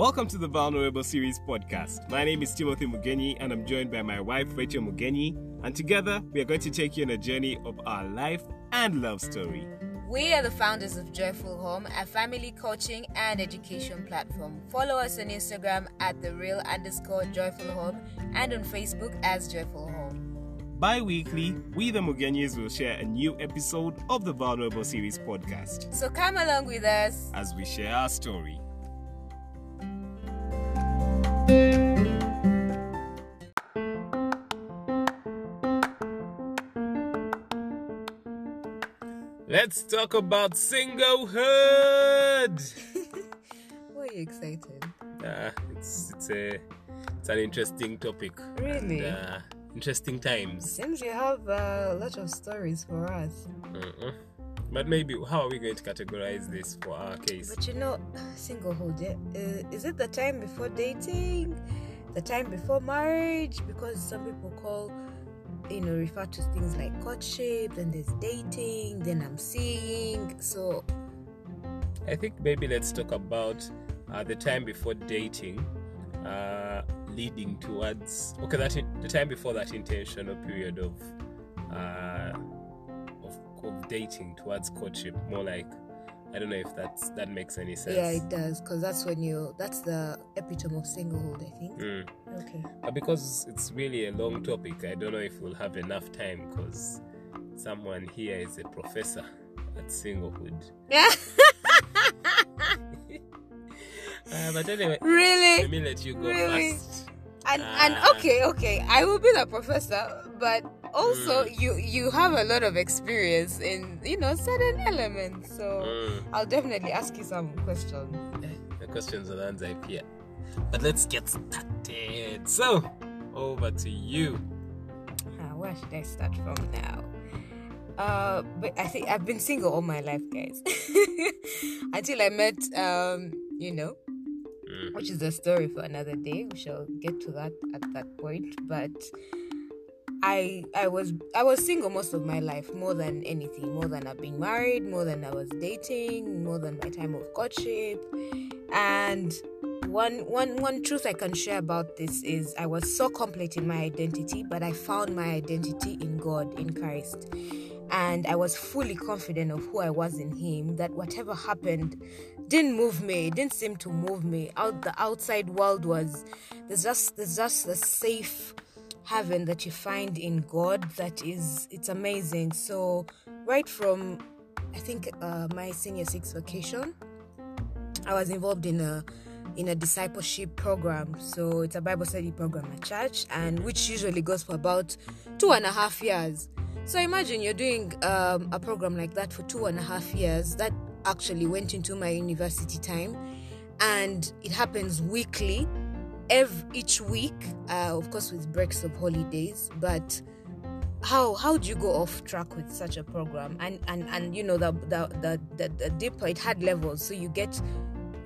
Welcome to the Vulnerable Series podcast. My name is Timothy Mugenyi, and I'm joined by my wife, Rachel Mugenyi. And together, we are going to take you on a journey of our life and love story. We are the founders of Joyful Home, a family coaching and education platform. Follow us on Instagram at the real underscore joyful home and on Facebook as Joyful Home. Bi weekly, we the Mugenyis will share a new episode of the Vulnerable Series podcast So come along with us. as we share our story. Let's talk about singlehood. Why are you excited? Uh, it's it's a it's an interesting topic. Really? And, uh, interesting times. Seems you have a lot of stories for us. But maybe how are we going to categorize this for our case? But you know, singlehood, yeah? Uh, is it the time before dating? The time before marriage? Because some people call, you know, refer to things like courtship, then there's dating, then I'm seeing. So, I think maybe let's talk about uh, the time before dating, uh, leading towards okay that the time before that intentional period of uh, of, dating towards courtship. More like I don't know if that's that makes any sense. yeah, it does. Because that's when you, that's the epitome of singlehood, I think. Mm. Okay. But because it's really a long topic, I don't know if we'll have enough time because someone here is a professor at singlehood. Yeah. Uh, but anyway, really? let me let you go Really? first. and Ah. and okay okay i will be the professor but also Mm. you you have a lot of experience in you know certain elements so Mm. i'll definitely ask you some questions The questions will answer up here. But let's get started. So, over to you. Ah, where should i start from now uh but i think i've been single all my life guys until i met um you know Mm. which is a story for another day. We shall get to that at that point. But I I was I was single most of my life, more than anything, more than I've been married, more than I was dating, more than my time of courtship. And one one one truth I can share about this is I was so complete in my identity, but I found my identity in God, in Christ. And I was fully confident of who I was in Him, that whatever happened didn't move me, didn't seem to move me. Out the outside world was there's just there's just a safe haven that you find in God that is it's amazing. So right from I think uh, my senior six vacation, I was involved in a in a discipleship program. So it's a Bible study program at church, and which usually goes for about two and a half years. So imagine you're doing um, a program like that for two and a half years. That actually went into my university time, and it happens weekly, every each week, uh, of course with breaks of holidays, but how how do you go off track with such a program? And and and you know the the the, the, the deeper it had levels so you get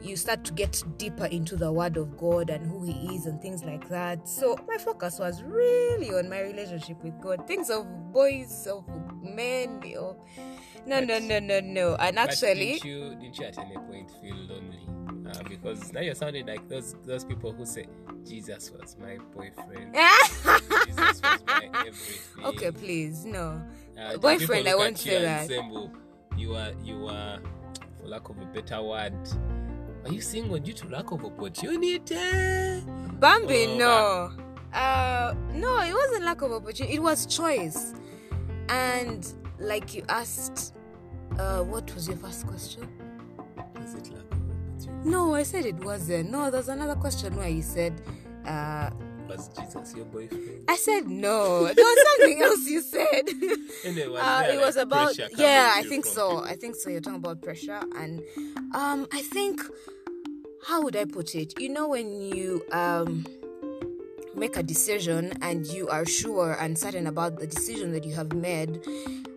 you start to get deeper into the word of god and who he is and things like that. So my focus was really on my relationship with god. Things of boys of men of no no no no no. And But actually didn't you, didn't you at any point feel lonely? Uh, because now you're sounding like those those people who say Jesus was my boyfriend. Jesus was my everything. okay please no Uh, boyfriend, I won't say you that. you are you are, for lack of a better word, are you single due to lack of opportunity? Bambi, Oh, no. Uh, no, it wasn't lack of opportunity. It was choice. And like you asked, uh, what was your first question? Was it lack? No, I said it wasn't. No, there's another question where you said, uh, Was Jesus your boyfriend? I said no. There was something else you said. Anyway, uh, it like, was about yeah i think so people? i think so you're talking about pressure and um i think how would i put it you know when you um make a decision and you are sure and certain about the decision that you have made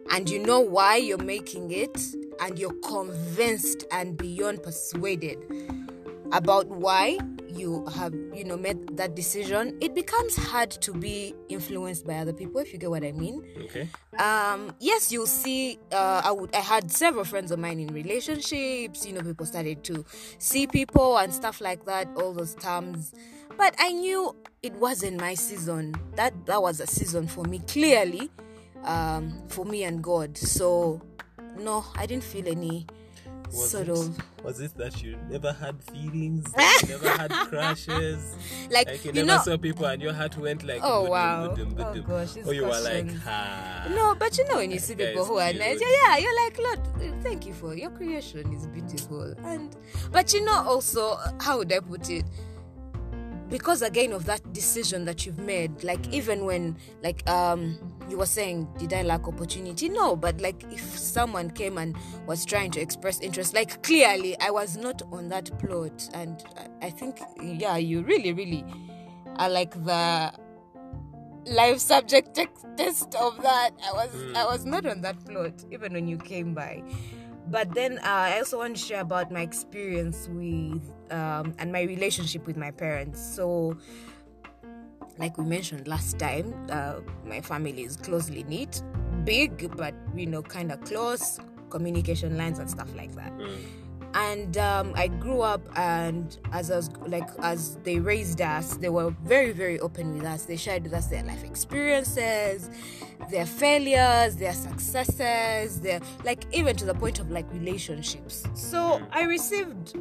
and you know why you're making it? And you're convinced and beyond persuaded about why you have you know made that decision. It becomes hard to be influenced by other people if you get what i mean. Okay. um yes you'll see uh i would i had several friends of mine in relationships you know people started to see people and stuff like that all those terms. But i knew it wasn't my season. That that was a season for me clearly um for me and god so no i didn't feel any Was sort it, of Was it that you never had feelings? you never had crushes? like, Like you, you never know saw people and your heart went like Oh, "Budum, wow. Oh, gosh, or you were like No, but you know when you see people who are nice, yeah, yeah, you're like, Lord, thank you for your creation is beautiful. And but you know also how would I put it? Because again of that decision that you've made, like even when like um you were saying, did I lack opportunity? No, but like if someone came and was trying to express interest, like clearly I was not on that plot, and I- think yeah, you really, really are like the live subject test of that. I was I was not on that plot even when you came by. But then uh, I also want to share about my experience with um, and my relationship with my parents. So, like we mentioned last time, uh, my family is closely knit, big, but you know, kind of close communication lines and stuff like that Mm. And um, I grew up and as I was like as they raised us they were very very open with us. They shared with us their life experiences their failures their successes their like even to the point of like relationships. So I received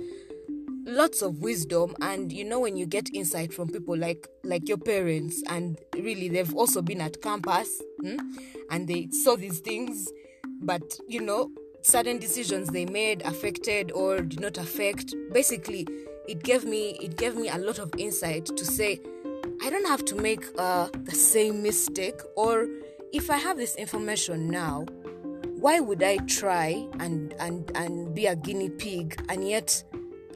lots of wisdom and you know when you get insight from people like like your parents and really they've also been at campus hmm, and they saw these things but you know certain decisions they made affected or did not affect. Basically it gave me it gave me a lot of insight to say i don't have to make uh, the same mistake or if i have this information now why would i try and and and be a guinea pig and yet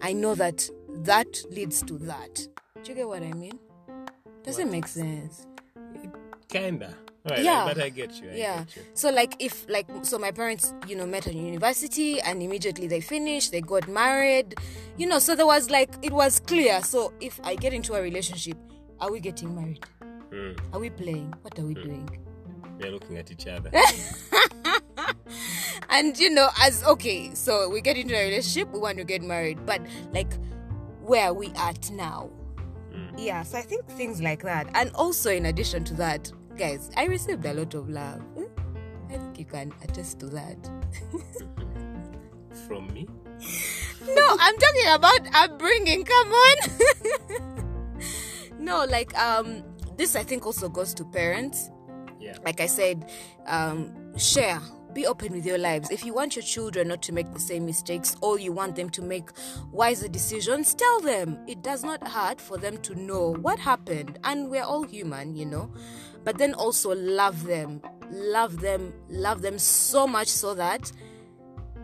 i know that that leads to that? Do you get what i mean? Does it make sense? kinda Alright, Yeah. but I get you I yeah. get you. so like if like so my parents you know met at university and immediately they finished they got married you know so there was like it was clear. So if i get into a relationship are we getting married? Mm. are we playing? What are we doing? We're looking at each other. And you know as okay so we get into a relationship we want to get married but like where are we at now? Mm. yeah so i think things like that. And also in addition to that guys i received a lot of love Hmm? i think you can attest to that from me no i'm talking about upbringing come on no like um this i think also goes to parents yeah like I said, um, share, be open with your lives. If you want your children not to make the same mistakes or you want them to make wiser decisions, tell them. It does not hurt for them to know what happened. And we're all human, you know. But then also love them. Love them. Love them so much so that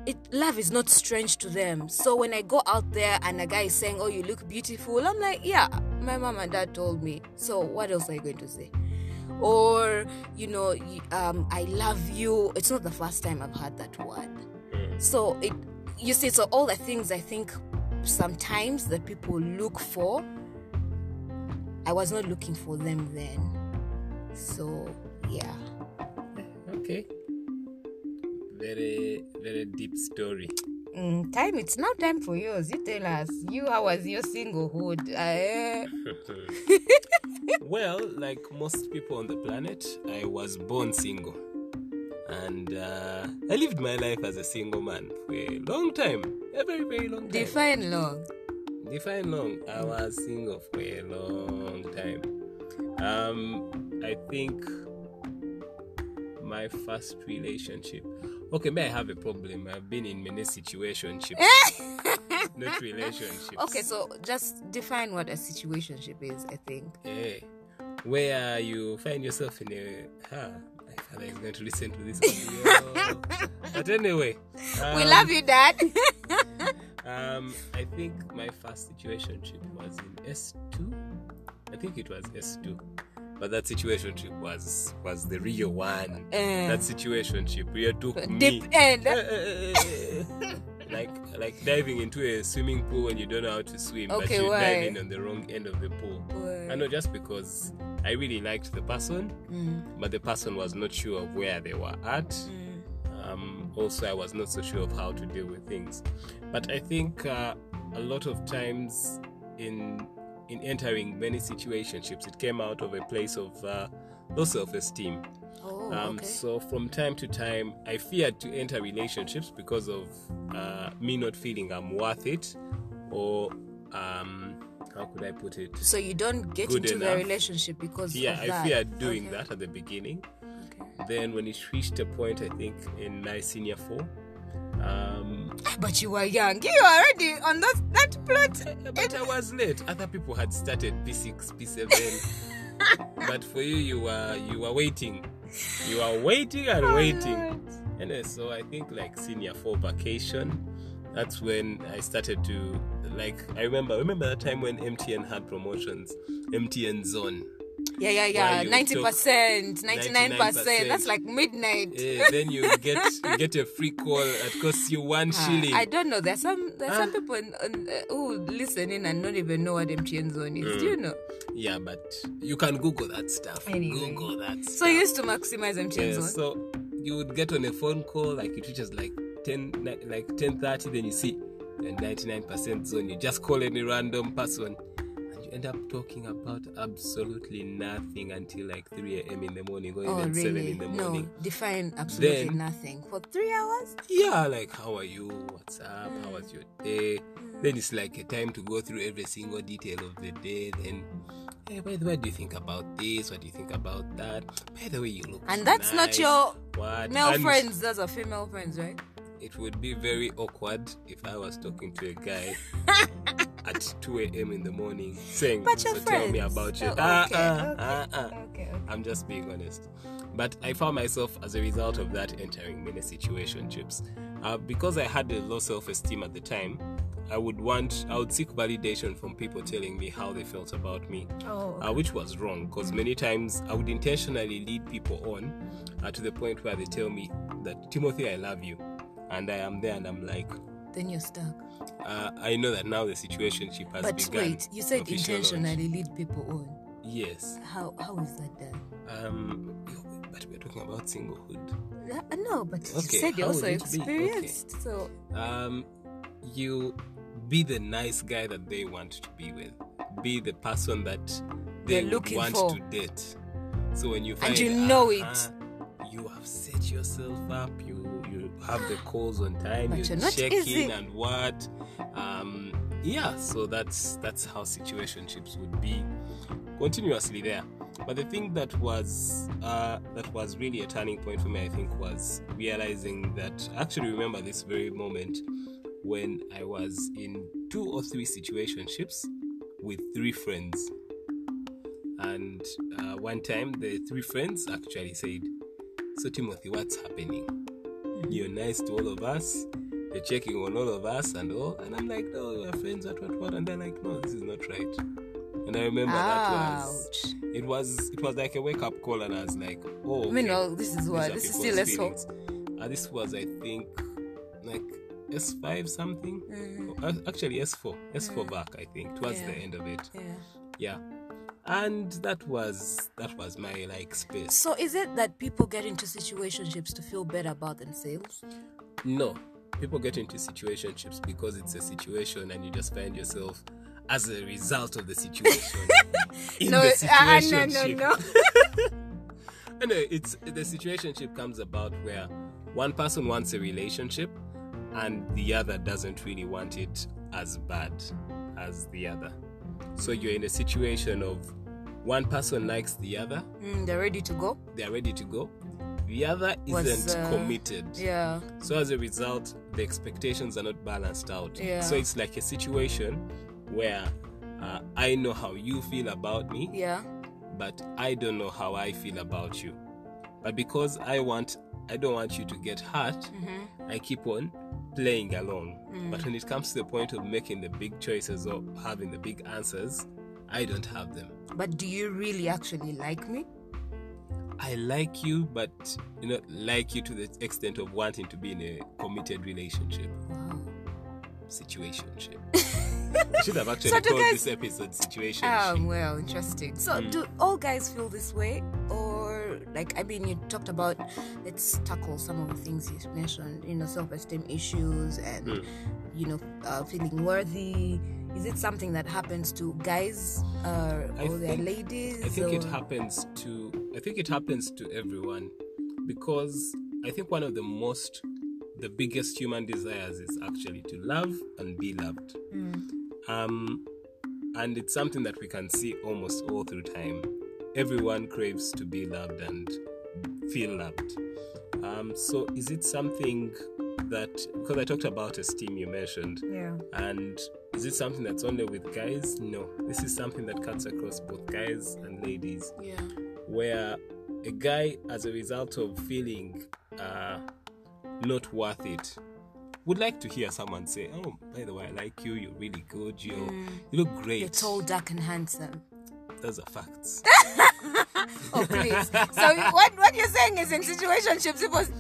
it love is not strange to them. So when I go out there and a guy is saying, "Oh, you look beautiful," I'm like, "Yeah, my mom and dad told me." So what else are you going to say? Or you know, um, I love you. It's not the first time I've heard that word. Mm. So it, you see, so all the things I think sometimes that people look for, I was not looking for them then. So yeah. okay very very deep story Mm, time it's now time for yours you tell us you how was your singlehood uh, well, like most people on the planet, I was born single. And uh, I lived my life as a single man for a long time. A very, very long time. define long Define long. I was single for a long time. Um, I think my first relationship. Okay, may I have a problem? I've been in many situationships, not relationships. okay so just define what a situationship is i think Eh, where you find yourself in a ah, my father is going to listen to this audio. but anyway we um, love you dad um i think my first situationship was in s2 i think it was s2 but that situationship was was the real one Eh. that situationship really took me deep end Eh, eh, eh, like like diving into a swimming pool when you don't know how to swim, but you why? dive in on the wrong end of the pool. Why? I know just because I really liked the person, Mm, but the person was not sure of where they were at. mm, Um, also, I was not so sure of how to deal with things. But I think uh, a lot of times in in entering many situationships, it came out of a place of uh, low self-esteem. Oh, Um, okay. So from time to time, I feared to enter relationships because of uh, me not feeling I'm worth it, or um, how could I put it? So you don't get Good into the relationship because Yeah, I feared doing Okay, that at the beginning. okay. Then when it reached a point, I think in my senior four, um, But you were young. You were already on that that plot. but I was late. Other people had started P6, P7. but for you, you were you were waiting. You were waiting and Oh, waiting. Lord. Anyway, so I think like senior four vacation, that's when I started to like. I remember remember that time when MTN had promotions, MTN Zone. Yeah, yeah, yeah. Ninety percent, ninety nine 99%. That's like midnight. Eh, then you get you get a free call that costs you one Ah, shilling. I don't know. There's some there's some Ah. people uh, who listen in and don't even know what MTN zone is. Do you know? Yeah, but you can Google that stuff. Anyway. Google that. So stuff. you used to maximize MTN Yeah, zone. so you would get on a phone call like it reaches like 10 ni- like 10:30 then you see the 99% zone you just call any random person and end up talking about absolutely nothing until like 3 a.m. in the morning or Oh even 7 in the No, morning. define absolutely Then- nothing for three hours. Yeah, like how are you? What's up? How was your day? Then it's like a time to go through every single detail of the day. Then, hey, by the way, what do you think about this? What do you think about that? By the way, you look And that's not your what? male And friends. Those are female friends, right? It would be very awkward if I was talking to a guy at 2 a.m. in the morning saying, But your so tell me about you. Oh, Ah, okay, ah, okay, ah, ah. Okay. I'm just being honest. But I found myself as a result of that entering many situationships. Uh, because I had a low self esteem at the time, I would want, I would seek validation from people telling me how they felt about me, Oh. uh, which was wrong because many times I would intentionally lead people on uh, to the point where they tell me that, Timothy, I love you. And I am there and I'm like, Then you're stuck. uh, I know that now the situationship has But begun. wait, you said Official launch. intentionally lead people on. Yes. How how is that done? Um, but we're talking about singlehood. Uh, no, but you Okay, said you're also be? Okay. experienced. So um, you be the nice guy that they want to be with. Be the person that they want for. to date. So when you find and you know "Ah, it." you have set yourself up. You you have the calls on time. But you you're not check easy. in and what. Um, yeah. So that's that's how situationships would be continuously there. But the thing that was uh, that was really a turning point for me, I think, was realizing that I actually remember this very moment when I was in two or three situationships with three friends. And uh, one time, the three friends actually said, "So Timothy, what's happening? You're nice to all of us. You're checking on all of us and all." And I'm like, "No, we're friends. What, what, what?" And they're like, "No, this is not right." And I remember that was it was it was like a wake up call, and I was like, "Oh, okay. Meanwhile, this is what this is still less hope. feelings. Uh, this was, I think, like S5 something. Mm, Uh, actually, S4, S4 back. I think towards the end of it. yeah. Yeah, and that was that was my like space. So is it that people get into situationships to feel better about themselves? No, people get into situationships because it's a situation, and you just find yourself as a result of the situation. in no, the uh, no, no, situationship. no. Anyway, it's the situationship comes about where one person wants a relationship and the other doesn't really want it as bad as the other. So you're in a situation of one person likes the other, Mm, they're ready to go. they're ready to go. The other Was, isn't uh, committed. Yeah. So as a result, the expectations are not balanced out. Yeah. So it's like a situation where uh, I know how you feel about me, Yeah. but I don't know how I feel about you. But because I want, I don't want you to get hurt, Mm-hmm. I keep on playing along. Mm. But when it comes to the point of making the big choices or having the big answers, I don't have them. But do you really actually like me? I like you, but you know, like you to the extent of wanting to be in a committed relationship. Wow. situationship. we should have actually So called guys- this episode situationship. Um, well, interesting. So, Hmm. do all guys feel this way, or like I mean, you talked about let's tackle some of the things you mentioned. You know, self-esteem issues and Mm. you know, uh, feeling worthy. Is it something that happens to guys uh, or their think- ladies? I think it happens to I think it happens to everyone because I think one of the most the biggest human desires is actually to love and be loved. Mm. Um and it's something that we can see almost all through time. Everyone craves to be loved and feel loved. Um, so is it something that because I talked about esteem you mentioned Yeah. and is it something that's only with guys? No. This is something that cuts across both guys and ladies Yeah. where a guy, as a result of feeling uh, not worth it, would like to hear someone say, "Oh, by the way, I like you. You're really good. You you look great." You're tall, dark, and handsome. Those are facts. Oh please. so what what you're saying is in situationships, it was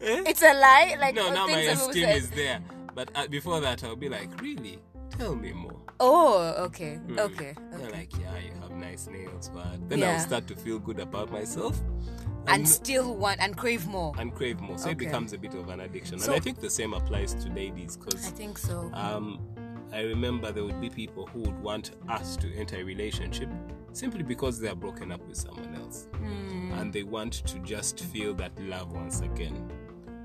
Eh? it's a lie. Like no, now my things that people esteem is there. But uh, before that, I'll be like, "Really? Tell me more." Oh, okay, Hmm. okay, They're like, "Yeah, you have nice nails." But then Yeah. I'll start to feel good about myself. And still want and crave more. and crave more. So it becomes a bit of an addiction. So- and I think the same applies to ladies because I think so. um, I remember there would be people who would want us to enter a relationship simply because they are broken up with someone else Hmm. and they want to just feel that love once again.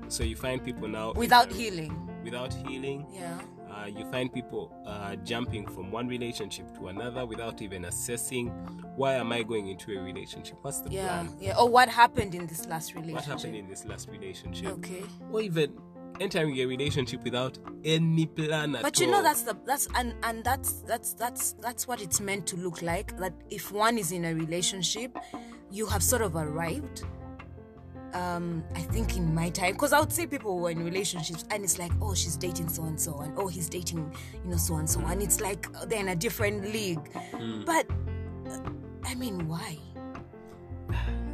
So you find people now Without healing. Without healing, Yeah. uh, you find people uh, jumping from one relationship to another without even assessing why am I going into a relationship? What's the Yeah. plan? Yeah. Or what happened in this last relationship? What happened in this last relationship? Okay. or even entering a relationship without any plan at But you all. know that's the that's and and that's that's that's that's what it's meant to look like. That if one is in a relationship, you have sort of arrived. Um, I think in my time, because I would see people who are in relationships and it's like, oh, she's dating so and so, and oh, he's dating, you know, so and so, and it's like they're in a different league. Hmm. But uh, I mean, why?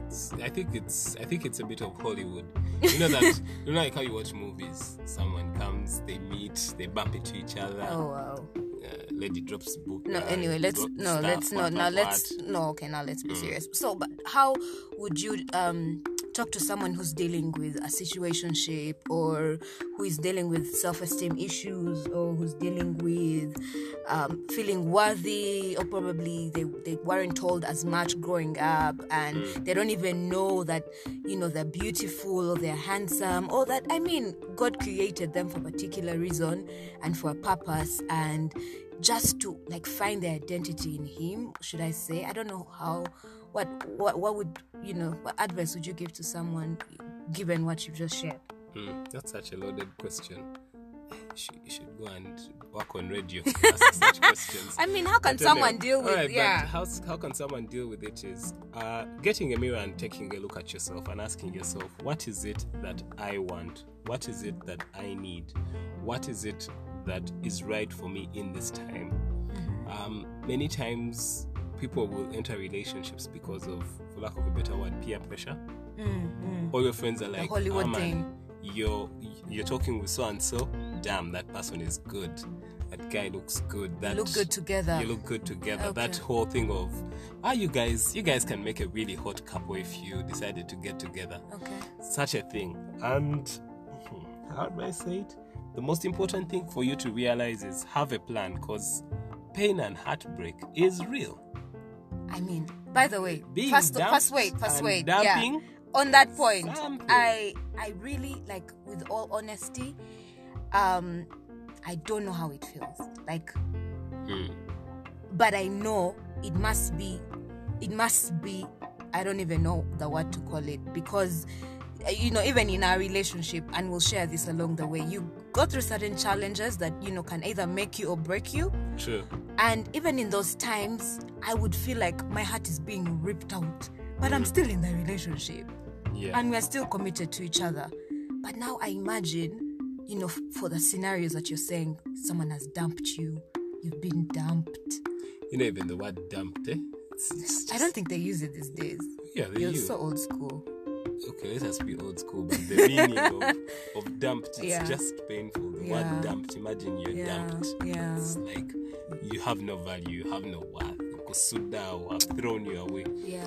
It's- I think it's I think it's a bit of Hollywood. You know that you know like how you watch movies. Someone comes, they meet, they bump into each other. Oh wow. Uh, lady drops book. No, anyway, let's no, stuff, let's no, now let's no. Okay, now let's be Mm. serious. So, but how would you um talk to someone who's dealing with a situationship or who is dealing with self-esteem issues or who's dealing with um, feeling worthy or probably they, they weren't told as much growing up and they don't even know that you know they're beautiful or they're handsome or that i mean god created them for a particular reason and for a purpose and just to like find their identity in him should i say? I don't know how what what, what would you know what advice would you give to someone given what you've just shared Hmm, that's such a loaded question. You should, you should go and work on radio. Ask such questions. i mean how can someone deal with alright, yeah how, how can someone deal with it is uh, getting a mirror and taking a look at yourself and asking yourself, what is it that I want? What is it that I need? What is it that is right for me in this time? Mm-hmm. Um, many times people will enter relationships because of, for lack of a better word, peer pressure. Mm, All your friends are like, Hollywood "Ah, man, thing." You're you're talking with so and so. Damn, that person is good. That guy looks good. That look good together you look good together. Okay. That whole thing of, ah, you guys, you guys can make a really hot couple if you decided to get together. okay Such a thing. And hmm, how do I say it? The most important thing for you to realize is have a plan, because pain and heartbreak is real. I mean, by the way, Being first, dumped first wait, first wait. dumping yeah. On that point, something. I, I really like, with all honesty, um, I don't know how it feels. Like, Hmm. but I know it must be, it must be. I don't even know the word to call it because, uh, you know, even in our relationship, and we'll share this along the way. You go through certain challenges that you know can either make you or break you. True. And even in those times, I would feel like my heart is being ripped out. But I'm still in the relationship Yeah. and we're still committed to each other. But now I imagine, you know, f- for the scenarios that you're saying, someone has dumped you, you've been dumped. you know, even the word dumped, eh? It's, it's I don't think they use it these days. Yeah, they You're use. so old school. Okay, let us be old school, but the meaning of, of dumped, it's Yeah. just painful. The Yeah. word dumped. Imagine you're Yeah, dumped. yeah. It's like you have no value, you have no worth. Kusuda or have thrown you away.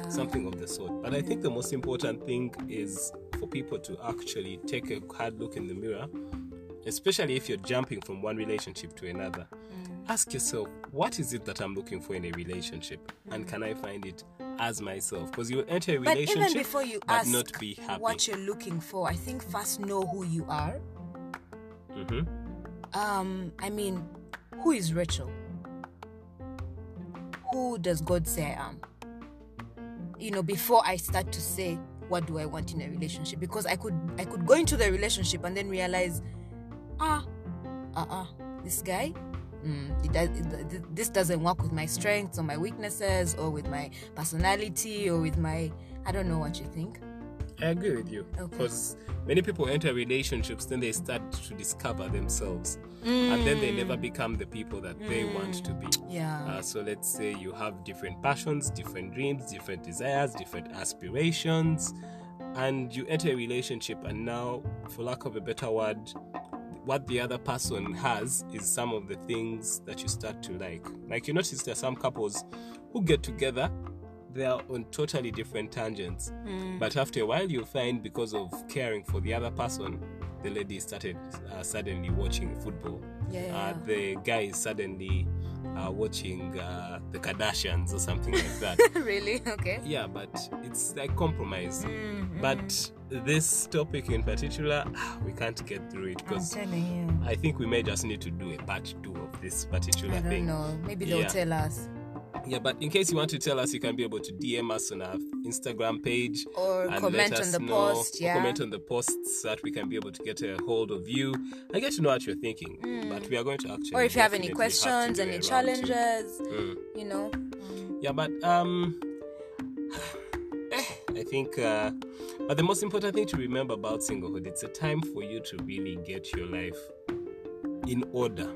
Something of the sort. But I think the most important thing is for people to actually take a hard look in the mirror, especially if you're jumping from one relationship to another. Mm. Ask yourself, what is it that I'm looking for in a relationship? And can I find it as myself? Because you enter a But relationship even before you but ask not be happy. what you're looking for, I think first know who you are. Mhm. Um, I mean, who is Rachel? Who does God say I am? You know, before I start to say what do I want in a relationship, because I could I could go into the relationship and then realize, ah, uh, uh this guy, mm, it does, it, this doesn't work with my strengths or my weaknesses or with my personality or with my I don't know what you think. I agree with you. Okay. Because many people enter relationships, then they start to discover themselves. And then they never become the people that they want to be. Yeah. Uh, so let's say you have different passions, different dreams, different desires, different aspirations, and you enter a relationship, and now, for lack of a better word, what the other person has is some of the things that you start to like. Like you notice there are some couples who get together, they are on totally different tangents. But after a while, you find because of caring for the other person, the lady started uh, suddenly watching football. Yeah, yeah, Uh, the guy is suddenly uh, watching uh, the Kardashians or something like that. really? Okay. yeah, but it's like compromise. Mm, But this topic in particular, we can't get through it because. I think we may just need to do a part two of this particular I don't thing. know. Maybe they'll Yeah. tell us. Yeah, but in case you want to tell us, you can be able to DM us on our Instagram page Or and comment let on the know, post, yeah. comment on the posts so that we can be able to get a hold of you and get to know what you're thinking. But we are going to actually. Mm. Or if you have any questions, do any a round two. challenges, Mm. you know. Yeah, but um, eh, I think. Uh, but the most important thing to remember about singlehood, it's a time for you to really get your life in order.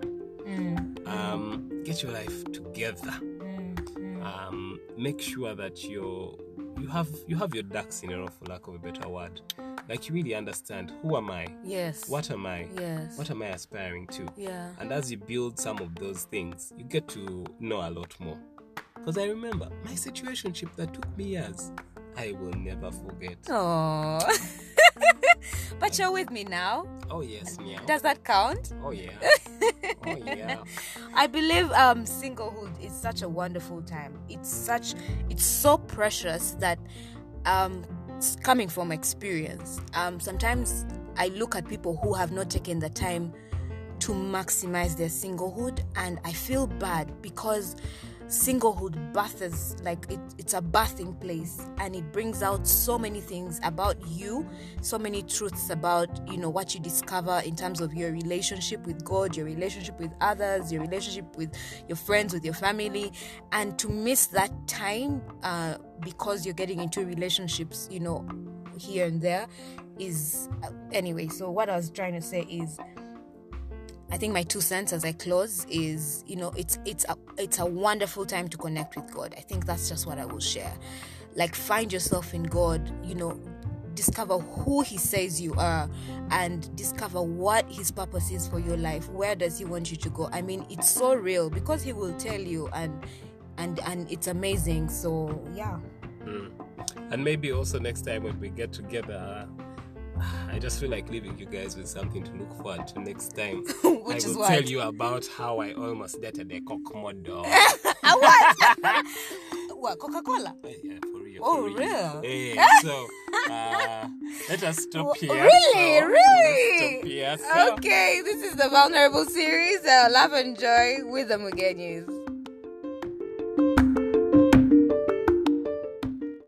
Mm, Um, get your life together. Um, make sure that you're you have you have your ducks in a row for lack of a better word like you really understand who am i Yes. what am i Yes. what am i aspiring to Yeah. and as you build some of those things you get to know a lot more because i remember my situationship that took me years i will never forget Oh. but you're with me now. oh yes meow Does that count? oh yeah oh yeah I believe um singlehood is such a wonderful time. It's such it's so precious that um coming from experience. Um sometimes I look at people who have not taken the time to maximize their singlehood and I feel bad because singlehood births like it, it's a birthing place and it brings out so many things about you so many truths about you know what you discover in terms of your relationship with god your relationship with others your relationship with your friends with your family. And to miss that time uh, because you're getting into relationships you know here and there is uh, anyway so what i was trying to say is I think my two cents as I close is, you know, it's it's a it's a wonderful time to connect with God. I think that's just what I will share. Like find yourself in God, you know, discover who he says you are and discover what his purpose is for your life. Where does he want you to go? I mean, it's so real because he will tell you and and and it's amazing. So, yeah. Mm. and maybe also next time when we get together I just feel like leaving you guys with something to look forward to next time. Which I is will what? tell you about how I almost dated a cockmodel. What? what? Coca-Cola? yeah, for real. Oh, for real. real? Eh, so, uh, let us stop Oh, here. really? So, Really? Stop here. So, Okay, this is the Vulnerable series. Uh, love and joy with the Mugenyis.